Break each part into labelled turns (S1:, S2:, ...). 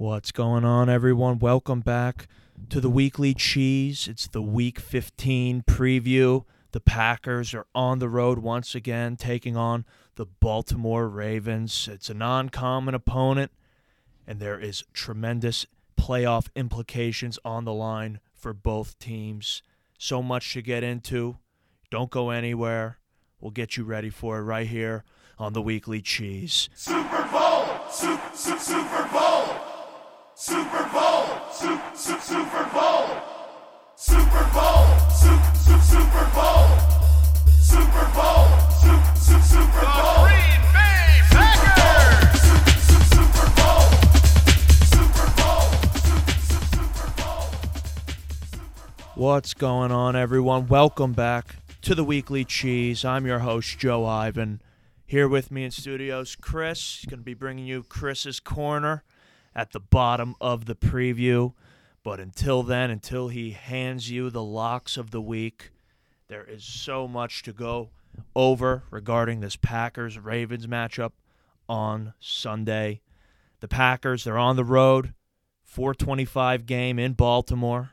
S1: What's going on, everyone? Welcome back to the weekly cheese. It's the week 15 preview. The Packers are on the road once again, taking on the Baltimore Ravens. It's a non common opponent, and there is tremendous playoff implications on the line for both teams. So much to get into. Don't go anywhere. We'll get you ready for it right here on the weekly cheese.
S2: Super Bowl! Super, Super Bowl! Super Bowl! Super, Super Bowl! Super Bowl! Super, Super Bowl! Super Bowl! Super, Super Bowl!
S3: Green Bay Packers!
S2: Super Bowl! Super Bowl! Super super Bowl!
S1: What's going on, everyone? Welcome back to the Weekly Cheese. I'm your host, Joe Ivan. Here with me in studios, Chris. He's going to be bringing you Chris's Corner at the bottom of the preview. But until then, until he hands you the locks of the week, there is so much to go over regarding this Packers Ravens matchup on Sunday. The Packers, they're on the road, 425 game in Baltimore.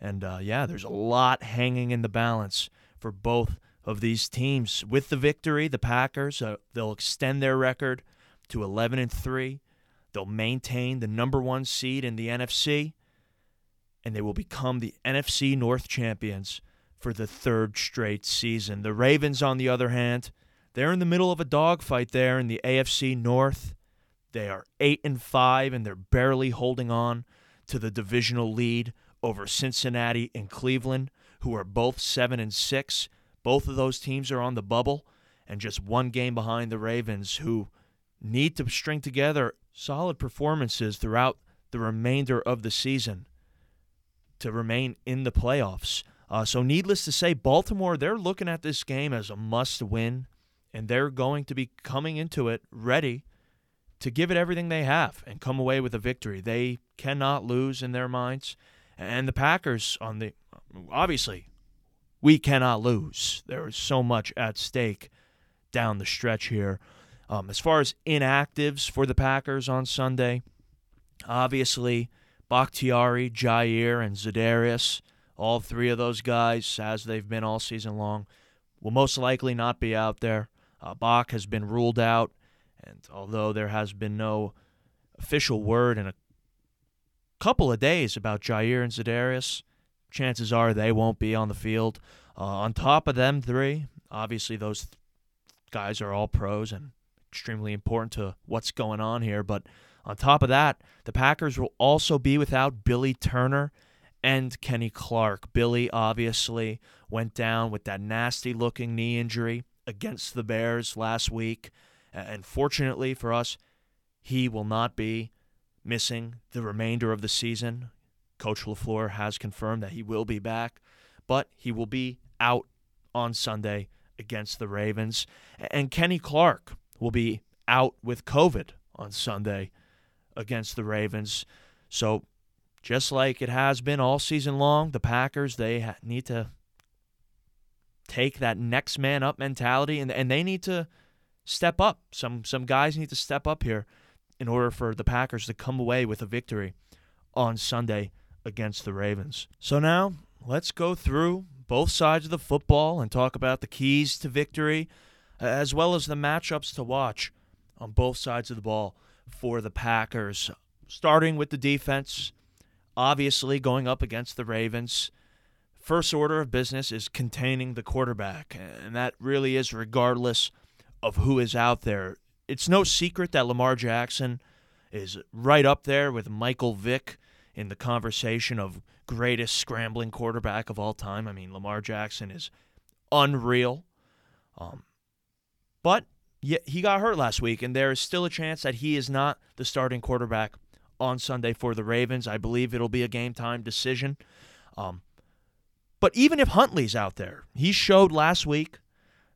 S1: And uh, yeah, there's a lot hanging in the balance for both of these teams. With the victory, the Packers uh, they'll extend their record to 11 and three. They'll maintain the number one seed in the NFC, and they will become the NFC North champions for the third straight season. The Ravens, on the other hand, they're in the middle of a dogfight there in the AFC North. They are eight and five, and they're barely holding on to the divisional lead over Cincinnati and Cleveland, who are both seven and six. Both of those teams are on the bubble, and just one game behind the Ravens, who need to string together solid performances throughout the remainder of the season to remain in the playoffs. Uh, so, needless to say, Baltimore, they're looking at this game as a must win, and they're going to be coming into it ready to give it everything they have and come away with a victory. They cannot lose in their minds. And the Packers, on the obviously, we cannot lose. There is so much at stake down the stretch here. Um, as far as inactives for the Packers on Sunday, obviously Bakhtiari, Jair, and Zadarius, all three of those guys, as they've been all season long, will most likely not be out there. Uh, Bach has been ruled out, and although there has been no official word in a couple of days about Jair and Zadarius, chances are they won't be on the field. Uh, on top of them three, obviously those th- guys are all pros and extremely important to what's going on here. But on top of that, the Packers will also be without Billy Turner and Kenny Clark. Billy obviously went down with that nasty looking knee injury against the Bears last week. And fortunately for us, he will not be missing the remainder of the season. Coach LaFleur has confirmed that he will be back, but he will be out on Sunday against the Ravens. And Kenny Clark will be out with COVID on Sunday against the Ravens. So, just like it has been all season long, the Packers, they need to take that next man up mentality and, and they need to step up. Some some guys need to step up here in order for the Packers to come away with a victory on Sunday against the Ravens. So now let's go through both sides of the football and talk about the keys to victory as well as the matchups to watch on both sides of the ball for the Packers. Starting with the defense, obviously going up against the Ravens. First order of business is containing the quarterback, and that really is regardless of who is out there. It's no secret that Lamar Jackson is right up there with Michael Vick in the conversation of greatest scrambling quarterback of all time. I mean, Lamar Jackson is unreal. Um, but yeah, he got hurt last week, and there is still a chance that he is not the starting quarterback on Sunday for the Ravens. I believe it'll be a game time decision. Um, but even if Huntley's out there, he showed last week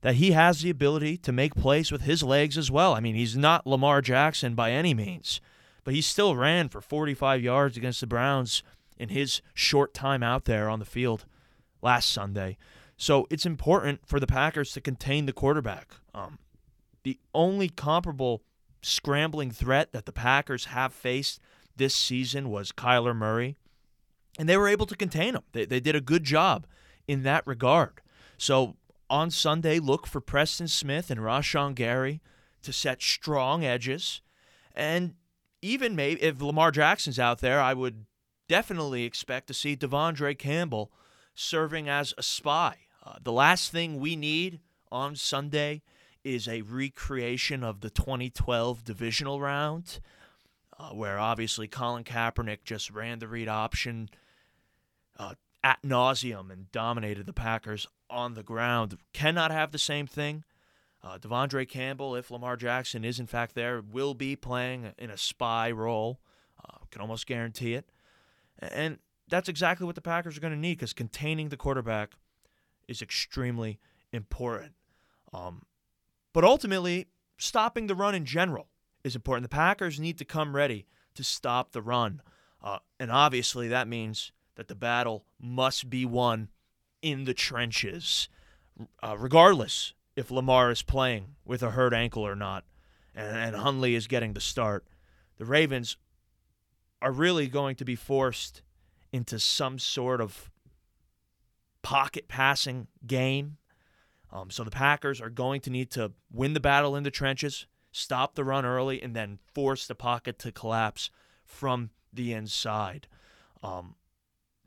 S1: that he has the ability to make plays with his legs as well. I mean, he's not Lamar Jackson by any means, but he still ran for 45 yards against the Browns in his short time out there on the field last Sunday. So it's important for the Packers to contain the quarterback. Um, the only comparable scrambling threat that the Packers have faced this season was Kyler Murray, and they were able to contain him. They, they did a good job in that regard. So on Sunday, look for Preston Smith and Rashan Gary to set strong edges. And even maybe if Lamar Jackson's out there, I would definitely expect to see De'Vondre Campbell serving as a spy. Uh, the last thing we need on Sunday is a recreation of the 2012 divisional round, uh, where obviously Colin Kaepernick just ran the read option uh, at nauseum and dominated the Packers on the ground. Cannot have the same thing. Uh, De'Vondre Campbell, if Lamar Jackson is in fact there, will be playing in a spy role. Uh, can almost guarantee it. And that's exactly what the Packers are going to need because containing the quarterback is extremely important. Um, but ultimately, stopping the run in general is important. The Packers need to come ready to stop the run. Uh, and obviously, that means that the battle must be won in the trenches, uh, regardless if Lamar is playing with a hurt ankle or not, and, and Huntley is getting the start. The Ravens are really going to be forced into some sort of pocket passing game. Um, so the Packers are going to need to win the battle in the trenches, stop the run early, and then force the pocket to collapse from the inside. Um,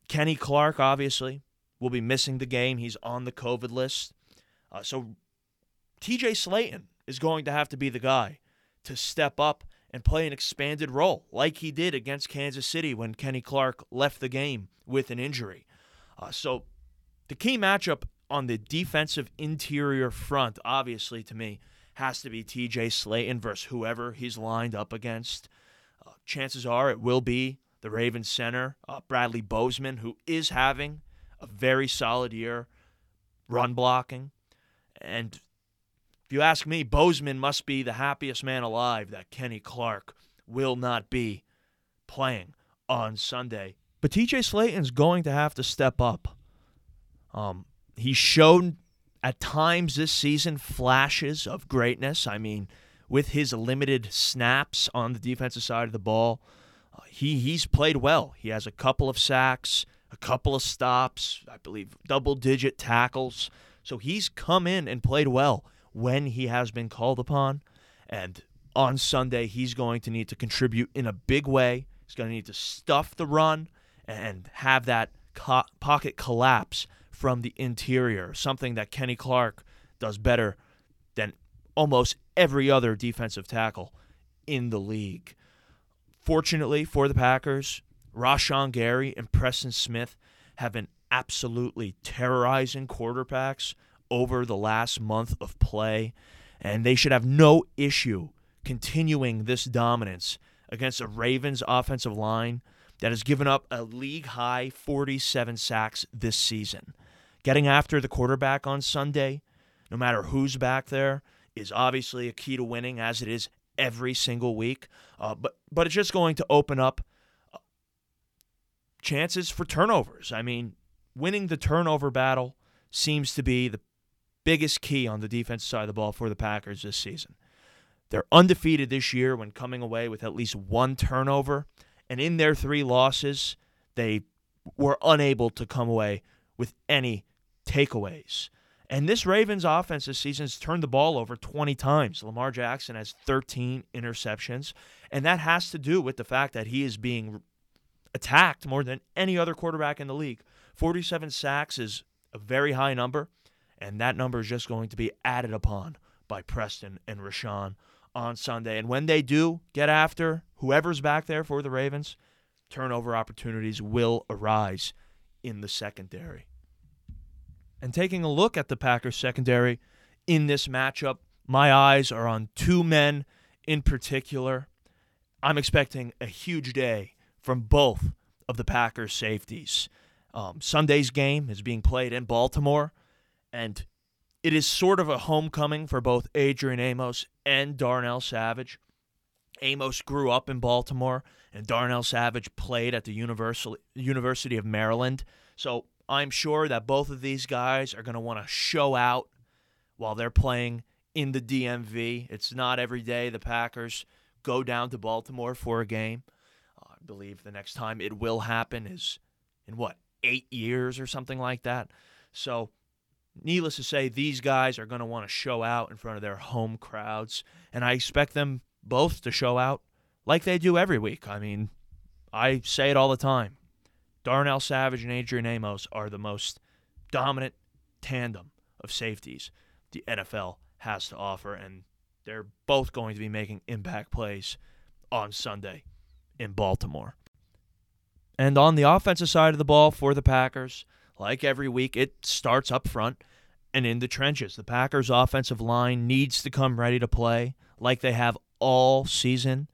S1: Kenny Clark, obviously, will be missing the game. He's on the COVID list. Uh, so TJ Slaton is going to have to be the guy to step up and play an expanded role, like he did against Kansas City when Kenny Clark left the game with an injury. Uh, so the key matchup on the defensive interior front, obviously, to me, has to be TJ Slaton versus whoever he's lined up against. Uh, chances are it will be the Ravens center, uh, Bradley Bozeman, who is having a very solid year run blocking. And if you ask me, Bozeman must be the happiest man alive that Kenny Clark will not be playing on Sunday. But TJ Slaton's going to have to step up. Um, he's shown at times this season flashes of greatness. I mean, with his limited snaps on the defensive side of the ball, uh, he he's played well. He has a couple of sacks, a couple of stops, I believe double digit tackles. So he's come in and played well when he has been called upon. And on Sunday, he's going to need to contribute in a big way. He's going to need to stuff the run and have that co- pocket collapse from the interior, something that Kenny Clark does better than almost every other defensive tackle in the league. Fortunately for the Packers, Rashan Gary and Preston Smith have been absolutely terrorizing quarterbacks over the last month of play, and they should have no issue continuing this dominance against a Ravens offensive line that has given up a league high 47 sacks this season. Getting after the quarterback on Sunday, no matter who's back there, is obviously a key to winning, as it is every single week. Uh, but but it's just going to open up uh, chances for turnovers. I mean, winning the turnover battle seems to be the biggest key on the defensive side of the ball for the Packers this season. They're undefeated this year when coming away with at least one turnover, and in their three losses, they were unable to come away with any takeaways. And this Ravens offense this season has turned the ball over 20 times. Lamar Jackson has 13 interceptions, and that has to do with the fact that he is being attacked more than any other quarterback in the league. 47 sacks is a very high number, and that number is just going to be added upon by Preston and Rashan on Sunday. And when they do get after whoever's back there for the Ravens, turnover opportunities will arise in the secondary. And taking a look at the Packers secondary in this matchup, my eyes are on two men in particular. I'm expecting a huge day from both of the Packers safeties. Um, Sunday's game is being played in Baltimore, and it is sort of a homecoming for both Adrian Amos and Darnell Savage. Amos grew up in Baltimore, and Darnell Savage played at the Universal, University of Maryland. So I'm sure that both of these guys are going to want to show out while they're playing in the DMV. It's not every day the Packers go down to Baltimore for a game. Uh, believe the next time it will happen is in what, eight years or something like that. So, needless to say, these guys are going to want to show out in front of their home crowds. And I expect them both to show out like they do every week. I mean, I say it all the time. Darnell Savage and Adrian Amos are the most dominant tandem of safeties the NFL has to offer, and they're both going to be making impact plays on Sunday in Baltimore. And on the offensive side of the ball for the Packers, like every week, it starts up front and in the trenches. The Packers' offensive line needs to come ready to play like they have all season,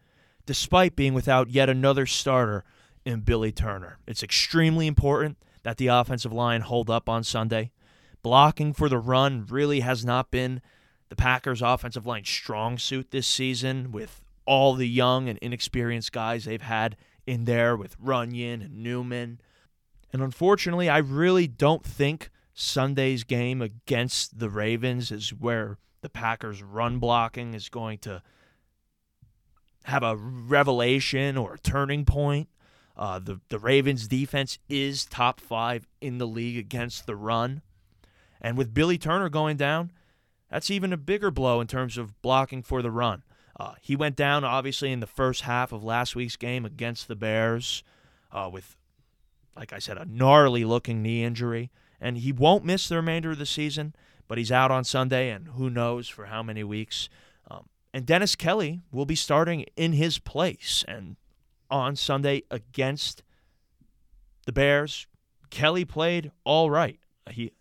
S1: despite being without yet another starter in Billy Turner. It's extremely important that the offensive line hold up on Sunday. Blocking for the run really has not been the Packers' offensive line strong suit this season with all the young and inexperienced guys they've had in there with Runyan and Newman. And unfortunately, I really don't think Sunday's game against the Ravens is where the Packers' run blocking is going to have a revelation or a turning point. Uh, the the Ravens' defense is top five in the league against the run, and with Billy Turner going down, that's even a bigger blow in terms of blocking for the run. Uh, he went down obviously in the first half of last week's game against the Bears uh, with, like I said, a gnarly looking knee injury, and he won't miss the remainder of the season. But he's out on Sunday, and who knows for how many weeks. Um, and Dennis Kelly will be starting in his place, and on Sunday against the Bears. Kelly played all right. He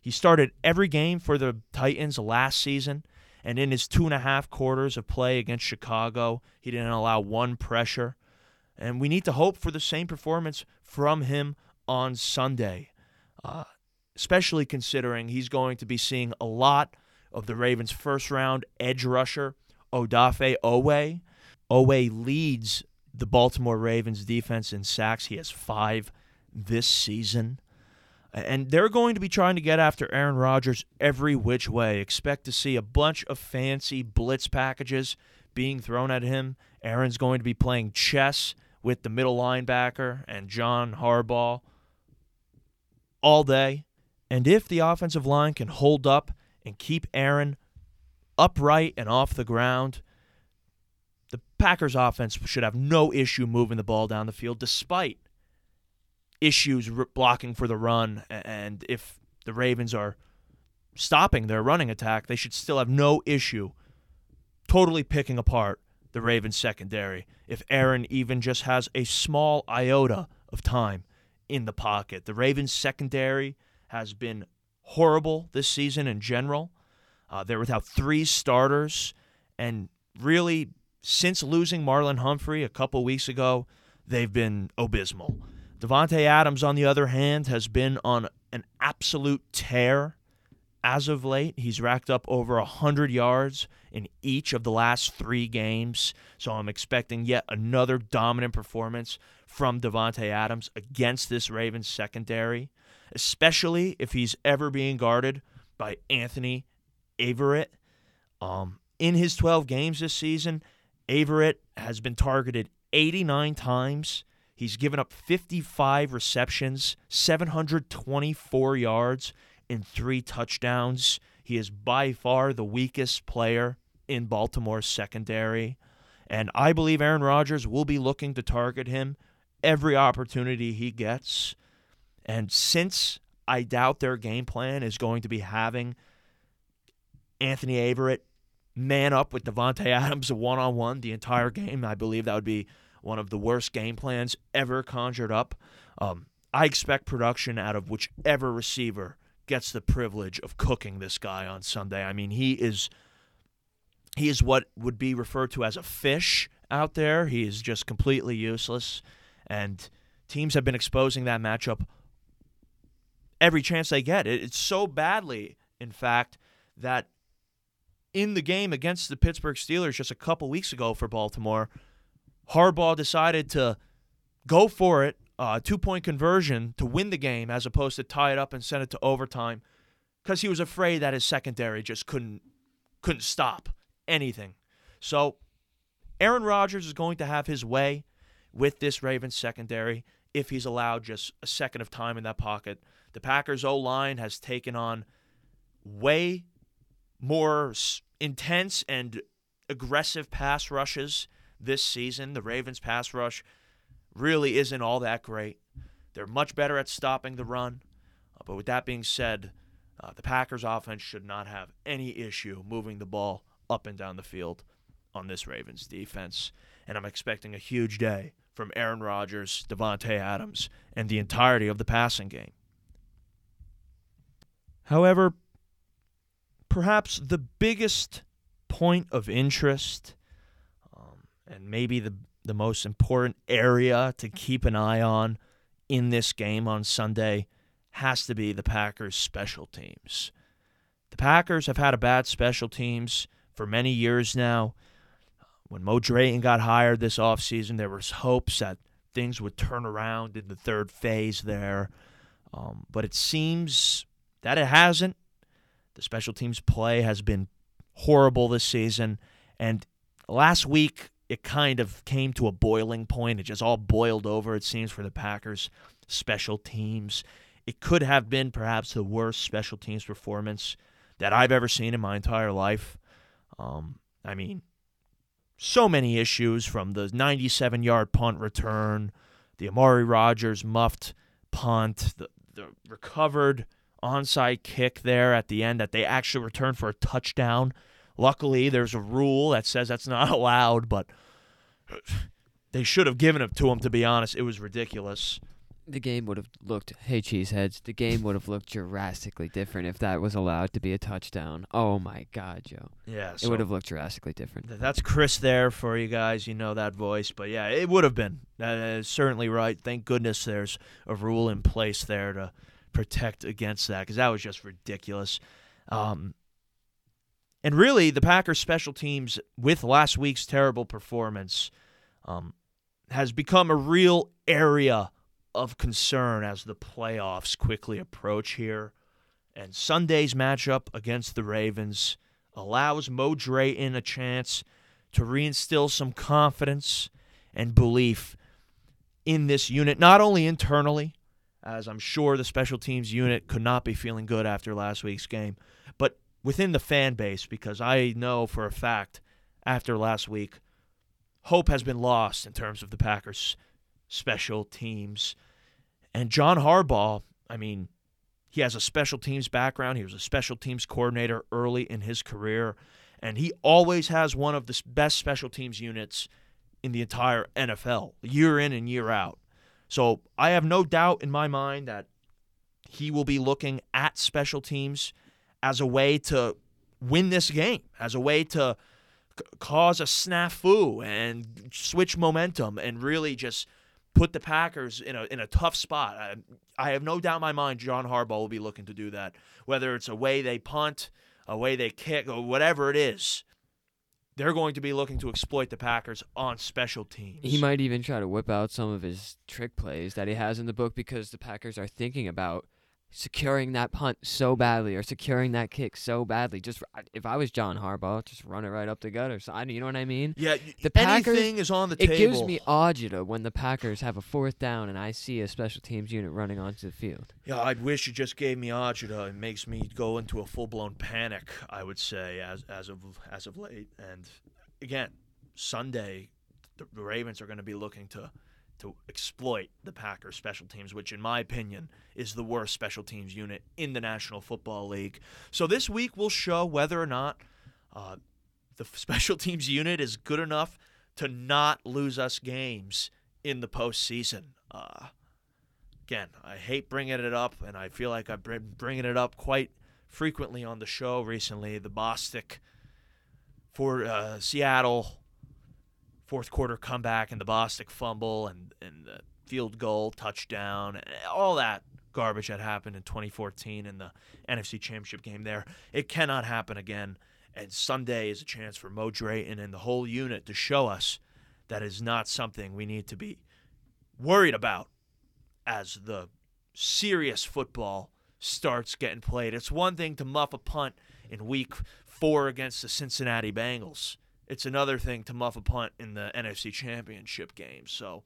S1: he started every game for the Titans last season, and in his two and a half quarters of play against Chicago, he didn't allow one pressure. And we need to hope for the same performance from him on Sunday, uh, especially considering he's going to be seeing a lot of the Ravens' first round edge rusher, Odafe Oweh. Oweh leads the Baltimore Ravens defense in sacks. He has five this season. And they're going to be trying to get after Aaron Rodgers every which way. Expect to see a bunch of fancy blitz packages being thrown at him. Aaron's going to be playing chess with the middle linebacker and John Harbaugh all day. And if the offensive line can hold up and keep Aaron upright and off the ground, Packers offense should have no issue moving the ball down the field despite issues blocking for the run and if the Ravens are stopping their running attack, they should still have no issue totally picking apart the Ravens secondary if Aaron even just has a small iota of time in the pocket. The Ravens secondary has been horrible this season in general. Uh, they're without three starters, and really, since losing Marlon Humphrey a couple weeks ago, they've been abysmal. Davante Adams, on the other hand, has been on an absolute tear as of late. He's racked up over 100 yards in each of the last three games. So I'm expecting yet another dominant performance from Davante Adams against this Ravens secondary, especially if he's ever being guarded by Anthony Averett. Um, in his 12 games this season, Averett has been targeted 89 times. He's given up 55 receptions, 724 yards, and three touchdowns. He is by far the weakest player in Baltimore's secondary. And I believe Aaron Rodgers will be looking to target him every opportunity he gets. And since I doubt their game plan is going to be having Anthony Averett man up with Davante Adams one on one the entire game, I believe that would be one of the worst game plans ever conjured up. Um, I expect production out of whichever receiver gets the privilege of cooking this guy on Sunday. I mean, he is he is what would be referred to as a fish out there. He is just completely useless, and teams have been exposing that matchup every chance they get. It, it's so badly, in fact, that in the game against the Pittsburgh Steelers just a couple weeks ago for Baltimore, Harbaugh decided to go for it, uh, two point conversion to win the game as opposed to tie it up and send it to overtime because he was afraid that his secondary just couldn't couldn't stop anything. So Aaron Rodgers is going to have his way. with this Ravens secondary if he's allowed just a second of time in that pocket. The Packers O line has taken on way more intense and aggressive pass rushes this season. The Ravens pass rush really isn't all that great. They're much better at stopping the run. Uh, but with that being said, uh, the Packers offense should not have any issue moving the ball up and down the field on this Ravens defense. And I'm expecting a huge day from Aaron Rodgers, Davante Adams, and the entirety of the passing game. However, perhaps the biggest point of interest um, and maybe the, the most important area to keep an eye on in this game on Sunday has to be the Packers' special teams. The Packers have had a bad special teams for many years now. When Mo Drayton got hired this offseason, there was hopes that things would turn around in the third phase there. Um, but it seems that it hasn't. The special teams play has been horrible this season. And last week, it kind of came to a boiling point. It just all boiled over, it seems, for the Packers' special teams. It could have been perhaps the worst special teams performance that I've ever seen in my entire life. Um, I mean, so many issues from the 97 yard punt return, the Amari Rodgers muffed punt, the, the recovered onside kick there at the end that they actually returned for a touchdown. Luckily, there's a rule that says that's not allowed, but they should have given it to him, to be honest. It was ridiculous.
S4: The game would have looked, hey, cheeseheads, the game would have looked drastically different if that was allowed to be a touchdown. Oh my God, Joe.
S1: Yeah,
S4: It would have looked drastically different.
S1: Th- That's Chris there for you guys. You know that voice. But yeah, it would have been. That is certainly right. Thank goodness there's a rule in place there to protect against that because that was just ridiculous. Um, and really, the Packers special teams, with last week's terrible performance, um, has become a real area of concern as the playoffs quickly approach here. And Sunday's matchup against the Ravens allows Mo Drayton a chance to reinstill some confidence and belief in this unit, not only internally, as I'm sure the special teams unit could not be feeling good after last week's game, but within the fan base, because I know for a fact after last week, hope has been lost in terms of the Packers' special teams. And John Harbaugh, I mean, he has a special teams background. He was a special teams coordinator early in his career, and he always has one of the best special teams units in the entire NFL, year in and year out. So I have no doubt in my mind that he will be looking at special teams as a way to win this game, as a way to c- cause a snafu and switch momentum and really just put the Packers in a in a tough spot. I, I have no doubt in my mind John Harbaugh will be looking to do that, whether it's a way they punt, a way they kick, or whatever it is. They're going to be looking to exploit the Packers on special teams.
S4: He might even try to whip out some of his trick plays that he has in the book because the Packers are thinking about securing that punt so badly or securing that kick so badly. Just if I was John Harbaugh, just run it right up the gutter. So I, you know what I mean?
S1: Yeah,
S4: The Packers-
S1: anything is on the
S4: It
S1: table.
S4: gives me agita when the Packers have a fourth down and I see a special teams unit running onto the field.
S1: Yeah, I wish you just gave me agita. It makes me go into a full blown panic. I would say as as of as of late. And again, Sunday, the Ravens are going to be looking to to exploit the Packers special teams, which in my opinion is the worst special teams unit in the National Football League. So this week will show whether or not uh, the special teams unit is good enough to not lose us games in the postseason. Uh, again, I hate bringing it up, and I feel like I've been bringing it up quite frequently on the show recently. The Bostick for uh, Seattle fourth quarter comeback and the Bostick fumble and, and the field goal touchdown, all that garbage that happened in 2014 in the NFC Championship game there. It cannot happen again. And Sunday is a chance for Mo Drayton and the whole unit to show us that is not something we need to be worried about as the serious football starts getting played. It's one thing to muff a punt in week four against the Cincinnati Bengals. It's another thing to muff a punt in the NFC Championship game. So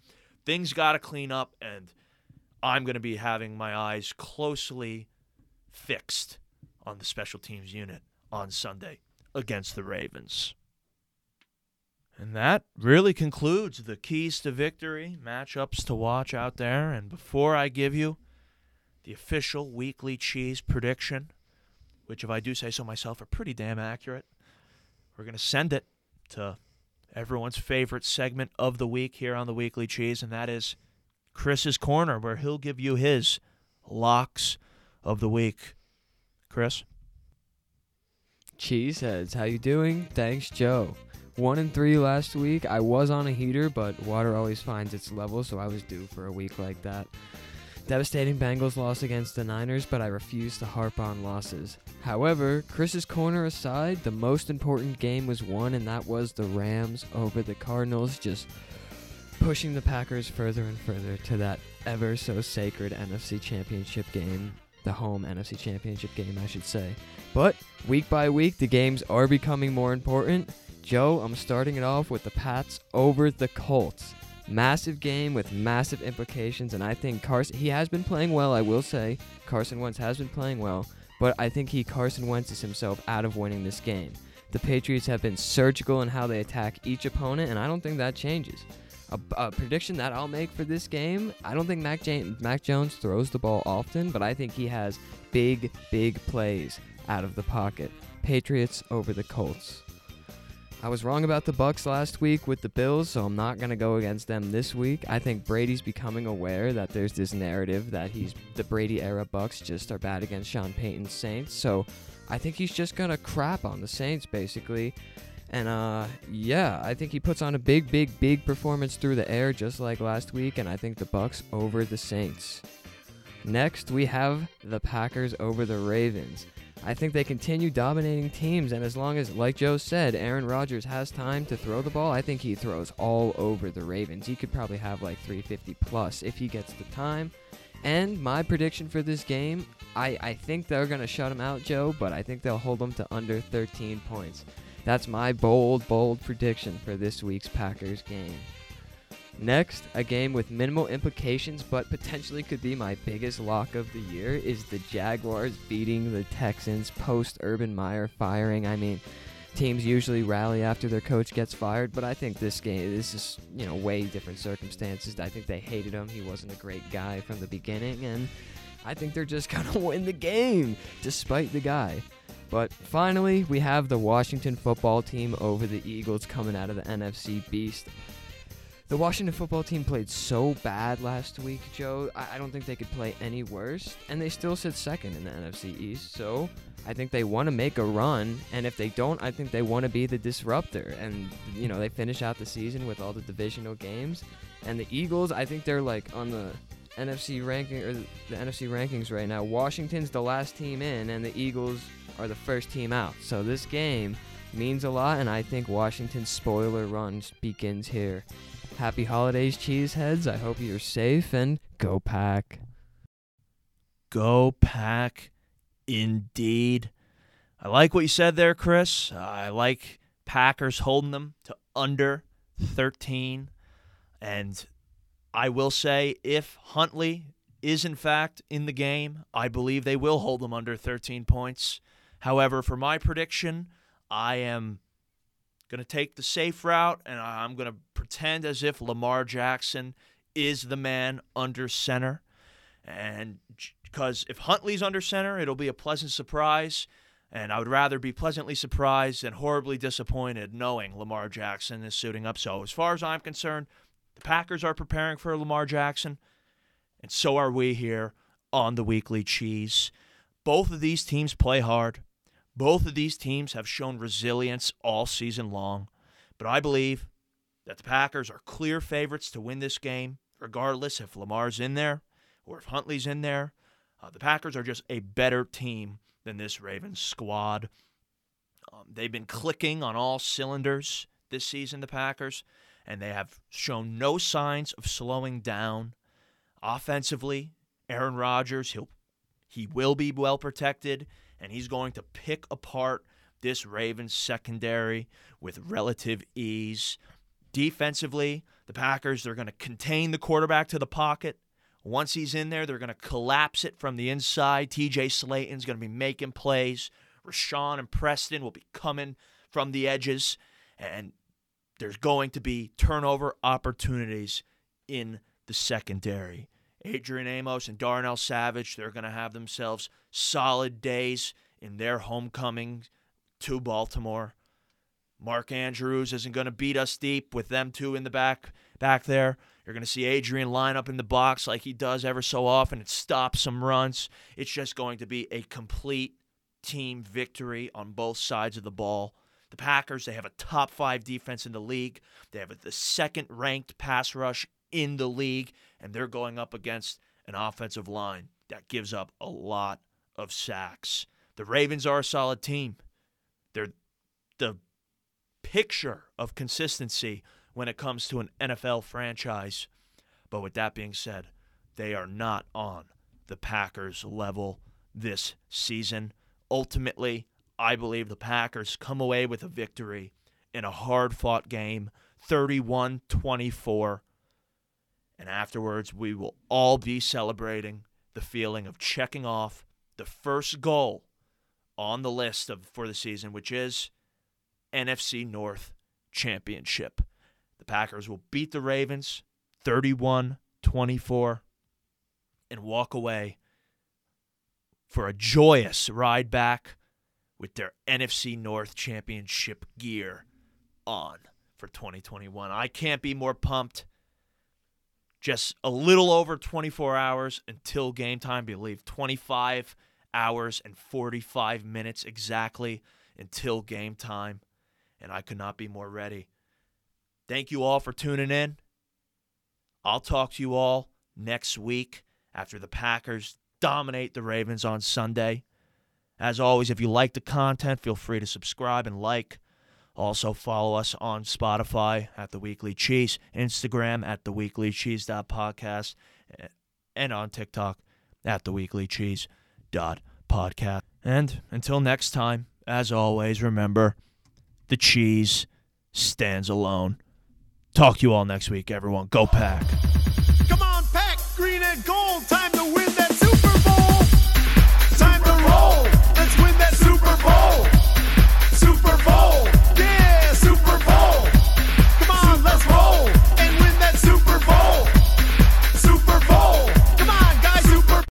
S1: things got to clean up, and I'm going to be having my eyes closely fixed on the special teams unit on Sunday against the Ravens. And that really concludes the keys to victory, matchups to watch out there. And before I give you the official weekly cheese prediction, which, if I do say so myself, are pretty damn accurate, we're going to send it to everyone's favorite segment of the week here on the Weekly Cheese, and that is Chris's Corner, where he'll give you his locks of the week. Chris?
S4: Cheeseheads, how you doing? Thanks, Joe. One and three last week. I was on a heater, but water always finds its level, so I was due for a week like that. Devastating Bengals loss against the Niners, but I refuse to harp on losses. However, Chris's corner aside, the most important game was won, and that was the Rams over the Cardinals, just pushing the Packers further and further to that ever so sacred NFC Championship game, the home NFC Championship game, I should say. But week by week, the games are becoming more important. Joe, I'm starting it off with the Pats over the Colts. Massive game with massive implications, and I think Carson, he has been playing well, I will say. Carson Wentz has been playing well, but I think he, Carson Wentz, is himself out of winning this game. The Patriots have been surgical in how they attack each opponent, and I don't think that changes. A, a prediction that I'll make for this game I don't think Mac, Mac Jones throws the ball often, but I think he has big, big plays out of the pocket. Patriots over the Colts. I was wrong about the Bucks last week with the Bills, so I'm not going to go against them this week. I think Brady's becoming aware that there's this narrative that he's the Brady era Bucks just are bad against Sean Payton's Saints. So I think he's just going to crap on the Saints basically. And uh yeah, I think he puts on a big big big performance through the air just like last week and I think the Bucks over the Saints. Next, we have the Packers over the Ravens. I think they continue dominating teams, and as long as, like Joe said, Aaron Rodgers has time to throw the ball, I think he throws all over the Ravens. He could probably have like 350 plus if he gets the time. And my prediction for this game, I, I think they're going to shut him out, Joe, but I think they'll hold him to under 13 points. That's my bold, bold prediction for this week's Packers game. Next, a game with minimal implications but potentially could be my biggest lock of the year is the Jaguars beating the Texans post Urban Meyer firing. I mean, teams usually rally after their coach gets fired, but I think this game this is, you know, way different circumstances. I think they hated him. He wasn't a great guy from the beginning and I think they're just going to win the game despite the guy. But finally, we have the Washington football team over the Eagles coming out of the NFC Beast. The Washington football team played so bad last week, Joe. I, I don't think they could play any worse, and they still sit second in the NFC East. So I think they want to make a run, and if they don't, I think they want to be the disruptor. And you know, they finish out the season with all the divisional games. And the Eagles, I think they're like on the NFC ranking or the, the NFC rankings right now. Washington's the last team in, and the Eagles are the first team out. So this game means a lot, and I think Washington's spoiler run begins here. Happy holidays, cheeseheads. I hope you're safe and go pack.
S1: Go pack indeed. I like what you said there, Chris. I like Packers holding them to under 13. And I will say, if Huntley is in fact in the game, I believe they will hold them under 13 points. However, for my prediction, I am going to take the safe route and I'm going to pretend as if Lamar Jackson is the man under center. And because if Huntley's under center, it'll be a pleasant surprise. And I would rather be pleasantly surprised than horribly disappointed knowing Lamar Jackson is suiting up. So, as far as I'm concerned, the Packers are preparing for Lamar Jackson, and so are we here on the Weekly Cheese. Both of these teams play hard. Both of these teams have shown resilience all season long. But I believe that the Packers are clear favorites to win this game, regardless if Lamar's in there or if Huntley's in there. Uh, the Packers are just a better team than this Ravens squad. Um, they've been clicking on all cylinders this season, the Packers, and they have shown no signs of slowing down. Offensively, Aaron Rodgers, he'll he will be well protected, and he's going to pick apart this Ravens secondary with relative ease. Defensively, The Packers, they're going to contain the quarterback to the pocket. Once he's in there, they're going to collapse it from the inside. TJ Slaton's going to be making plays. Rashan and Preston will be coming from the edges. And there's going to be turnover opportunities in the secondary. Adrian Amos and Darnell Savage, they're going to have themselves solid days in their homecoming to Baltimore. Mark Andrews isn't going to beat us deep with them two in the back back there. You're going to see Adrian line up in the box like he does ever so often and stop some runs. It's just going to be a complete team victory on both sides of the ball. The Packers, they have a top five defense in the league. They have the second ranked pass rush in the league, and they're going up against an offensive line that gives up a lot of sacks. The Ravens are a solid team. They're the picture of consistency when it comes to an NFL franchise. But with that being said, they are not on the Packers level this season. Ultimately, I believe the Packers come away with a victory in a hard fought game, 31 24. And afterwards, we will all be celebrating the feeling of checking off the first goal on the list of for the season, which is NFC North Championship. The Packers will beat the Ravens 31 24 and walk away for a joyous ride back with their NFC North Championship gear on for 2021. I can't be more pumped. Just a little over 24 hours until game time. I believe 25 hours and 45 minutes exactly until game time. And I could not be more ready. Thank you all for tuning in. I'll talk to you all next week after the Packers dominate the Ravens on Sunday. As always, if you like the content, feel free to subscribe and like. Also, follow us on Spotify at The Weekly Cheese, Instagram at The Weekly Cheese Podcast, and on TikTok at The Weekly Cheese Podcast. And until next time, as always, remember the cheese stands alone. Talk to you all next week, everyone. Go pack.